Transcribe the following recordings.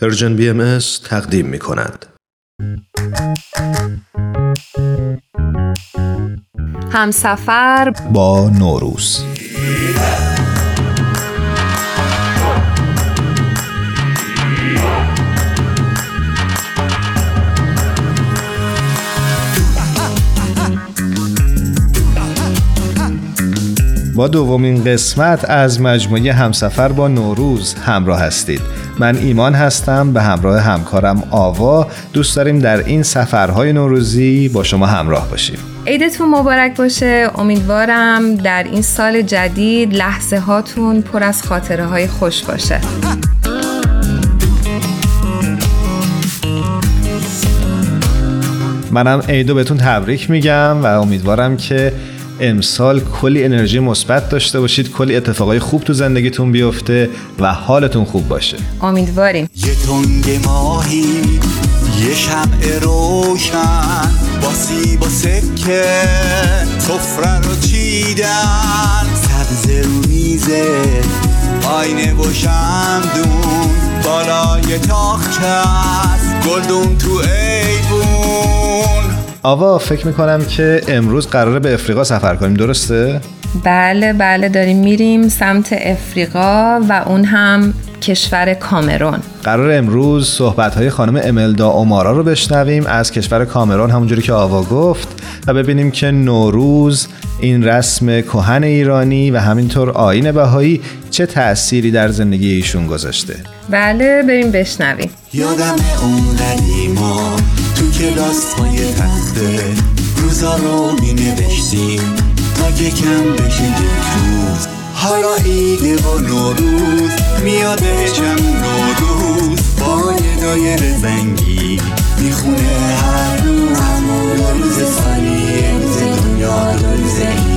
پرژن بی ام تقدیم می کند. همسفر با نوروز با دومین قسمت از مجموعه همسفر با نوروز همراه هستید. من ایمان هستم به همراه همکارم آوا. دوست داریم در این سفرهای نوروزی با شما همراه باشیم. عیدتون مبارک باشه. امیدوارم در این سال جدید لحظه هاتون پر از خاطره های خوش باشه. منم عیدو بهتون تبریک میگم و امیدوارم که امسال کلی انرژی مثبت داشته باشید کلی اتفاقای خوب تو زندگیتون بیفته و حالتون خوب باشه. امیدواریم. یه تنگ ماهی یه شمع روشن با سیب و سکه سفره رو چیدن. سبز رو میزه آینه و شمدون بالای تاخچه است. گلدون تو ایوون آوا فکر می‌کنم که امروز قراره به افریقا سفر کنیم. درسته؟ بله بله داریم میریم سمت افریقا و اون هم کشور کامرون. قرار امروز صحبت های خانم املدا اومارا رو بشنویم از کشور کامرون همونجوری که آوا گفت و ببینیم که نوروز این رسم کهن ایرانی و همینطور آین بهایی چه تأثیری در زندگی ایشون گذاشته. بله بریم بشنویم. یادم اون تو کلاس های تخته. روزا رو می نوشتیم تا یکم بشه یک روز. حالا عیده و نوروز. میاد چم نوروز. با یه دایر زنگی. می‌خونه هر روز دو روز سالی روز دنیا روز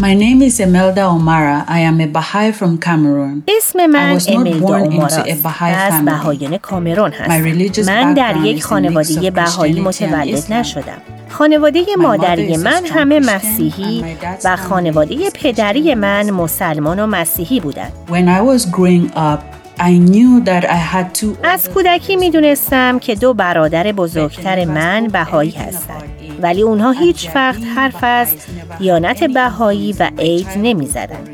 My name is Emelda Omara. I am a Baha'i from Cameroon. اسم من I was not امیلدا born into اوماراست a Baha'i و از. بهایان کامرون My هستم religious من در background یک خانواده بهایی متولد. نشدم خانواده مادری من همه مسیحی و خانواده پدری من مسلمان و مسیحی بودند When I was growing up, I knew that I had two از کودکی می‌دونستم که دو برادر بزرگتر من بهایی هستند ولی اونها هیچ وقت حرف از دیانت بهایی و عید نمی‌زدند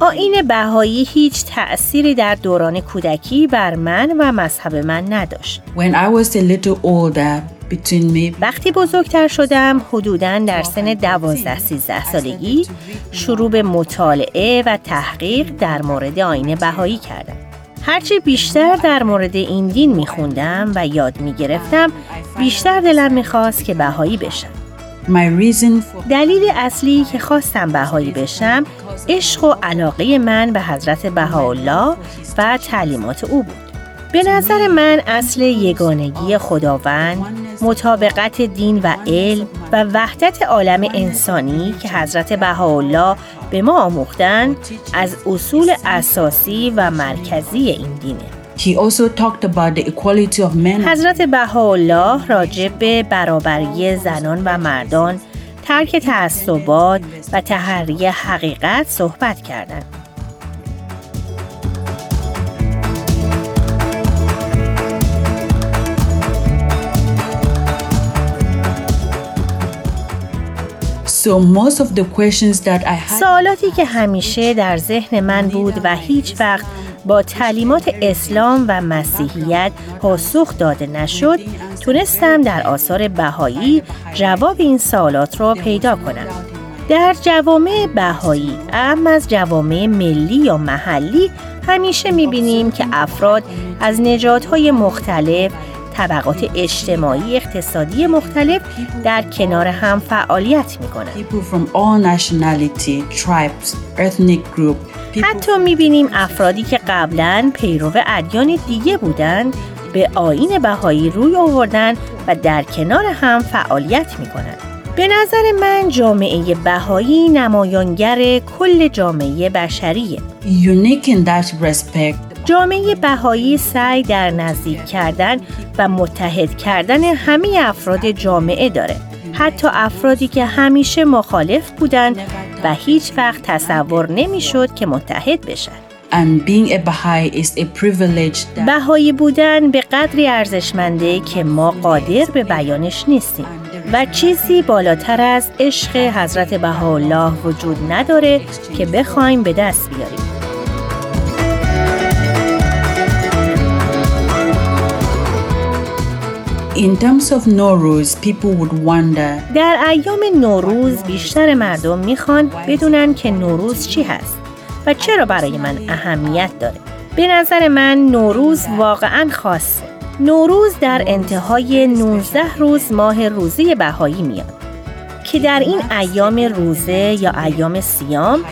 آین بهایی هیچ تأثیری در دوران کودکی بر من و مذهب من نداشت. When I was a little older, وقتی بزرگتر شدم حدوداً در سن 12 13 سالگی شروع به مطالعه و تحقیق در مورد آین بهایی کردم. هرچی بیشتر در مورد این دین میخوندم و یاد می‌گرفتم بیشتر دلم می‌خواست که بهایی بشم. دلیل اصلی که خواستم بهایی بشم عشق و علاقه من به حضرت بهاءالله و تعلیمات او بود. به نظر من اصل یگانگی خداوند، مطابقت دین و علم و وحدت عالم انسانی که حضرت بهاءالله به ما آموختند از اصول اساسی و مرکزی این دینه. he also talked about the equality of men and حضرت بهاءالله راجع به برابری زنان و مردان، ترک تعصبات و تحری حقیقت صحبت کردند. So سوالاتی که همیشه در ذهن من بود و هیچ وقت با تعلیمات اسلام و مسیحیت پاسخ داده نشد تونستم در آثار بهایی جواب این سوالات را پیدا کنم. در جوامع بهایی اما از جوامع ملی یا محلی همیشه می‌بینیم که افراد از نژادهای مختلف طبقات اجتماعی اقتصادی مختلف در کنار هم فعالیت group, people حتی می‌بینیم افرادی که قبلا پیرو ادیان دیگه بودند به آین بهایی روی آوردن و در کنار هم فعالیت می‌کنند. به نظر من جامعه بهایی نمایانگر کل جامعه بشریه. unique in that respect. جامعه بهایی سعی در نزدیک کردن و متحد کردن همه افراد جامعه داره. حتی افرادی که همیشه مخالف بودند و هیچ وقت تصور نمی‌شد که متحد بشن. And being a Baha'i is a privilege that بهایی بودن به قدری ارزشمنده که ما قادر به بیانش نیستیم و چیزی بالاتر از عشق حضرت بهاءالله وجود نداره که بخوایم به دست بیاریم. In terms of people would wonder در ایام نوروز بیشتر مردم می‌خوان بدونن که نوروز چی هست و چرا برای من اهمیت داره. به نظر من نوروز واقعا خاصه. نوروز در انتهای 19 روز ماه روزه بهایی میاد که در این ایام روزه یا ایام سیام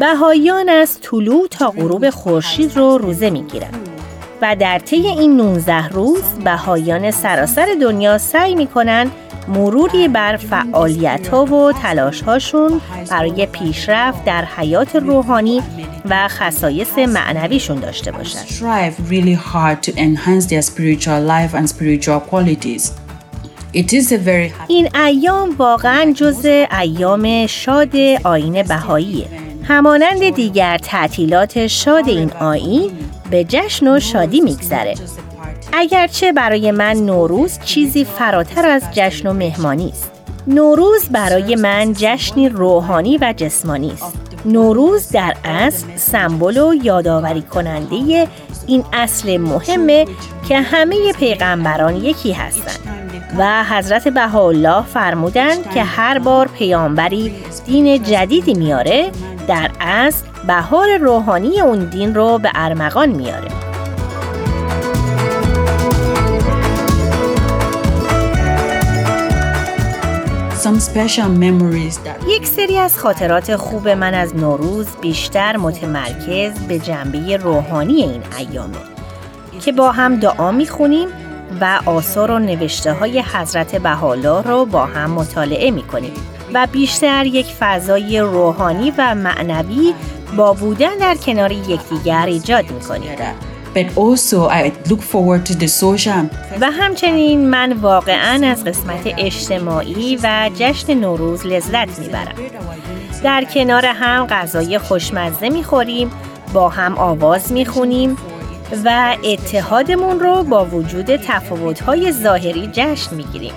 بهاییان از طلوع تا غروب خورشید رو روزه می‌گیرند. و در طی این 19 روز بهایان سراسر دنیا سعی می‌کنن مروری بر فعالیت ها و تلاش هاشون برای پیشرفت در حیات روحانی و خصایص معنویشون داشته باشند. strive really hard to enhance their spiritual life and spiritual qualities. It is a very happy این ایام واقعا جز ایام شاد آین بهاییه. همانند دیگر تعطیلات شاد این آین به جشن و شادی میگذره. اگرچه برای من نوروز چیزی فراتر از جشن و مهمانی است. نوروز برای من جشنی روحانی و جسمانی است. نوروز در اصل سمبل و یادآوری کننده این اصل مهمه که همه پیغمبران یکی هستند و حضرت بهاءالله فرمودند که هر بار پیامبری دین جدیدی میاره در اصل بهار روحانی اون دین رو به ارمغان میاره some special memories that یک سری از خاطرات خوب من از نوروز بیشتر متمرکز به جنبه روحانی این ایامه که با هم دعا می‌خونیم و آثار و نوشته های حضرت بهاءالله رو با هم مطالعه می‌کنیم. و بیشتر یک فضای روحانی و معنوی با بودن در کنار یکدیگر ایجاد می‌کنیم. But also I look forward to the social. و همچنین من واقعا از قسمت اجتماعی و جشن نوروز لذت می‌برم. در کنار هم غذای خوشمزه می‌خوریم با هم آواز می‌خونیم و اتحادمون رو با وجود تفاوت‌های ظاهری جشن می‌گیریم.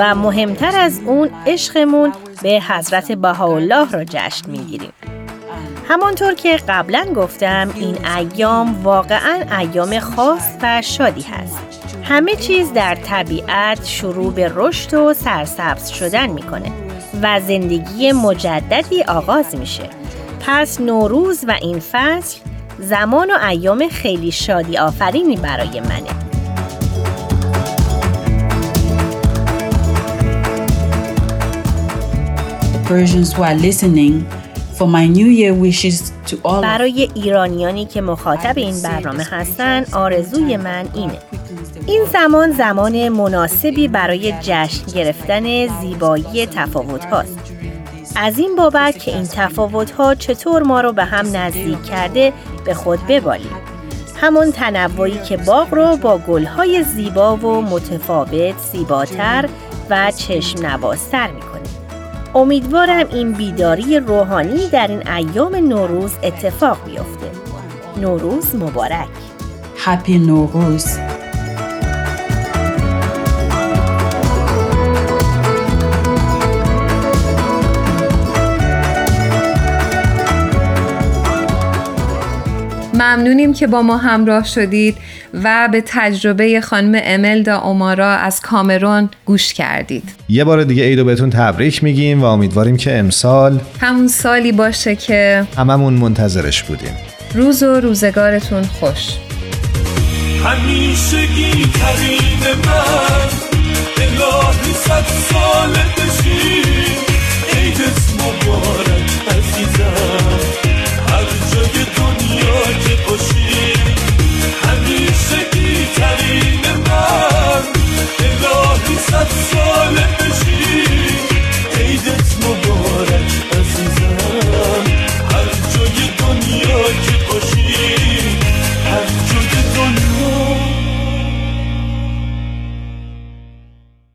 و مهمتر از اون عشقمون به حضرت بهاءالله را جشن می‌گیریم. همانطور که قبلا گفتم این ایام واقعا ایام خاص و شادی هست. همه چیز در طبیعت شروع به رشد و سرسبز شدن می‌کنه و زندگی مجددی آغاز میشه. پس نوروز و این فصل زمان و ایام خیلی شادی آفرینی برای منه. Persians who are listening for my new year wishes to all برای ایرانیانی که مخاطب این برنامه هستن آرزوی من اینه این زمان زمان مناسبی برای جشن گرفتن زیبایی تفاوت هاست. از این بابت که این تفاوت ها چطور ما رو به هم نزدیک کرده به خود ببالیم. همون تنوعی که باغ رو با گلهای زیبا و متفاوت زیباتر و چشم نوازتر می‌کنه. امیدوارم این بیداری روحانی در این ایام نوروز اتفاق بیفته. نوروز مبارک. Happy Nowruz. ممنونیم که با ما همراه شدید و به تجربه خانم املدا اومارا از کامرون گوش کردید. یه بار دیگه عیدو بهتون تبریک میگیم و امیدواریم که امسال همون سالی باشه که هممون منتظرش بودیم. روز و روزگارتون خوش. همیشگی ترین من الهی صد سال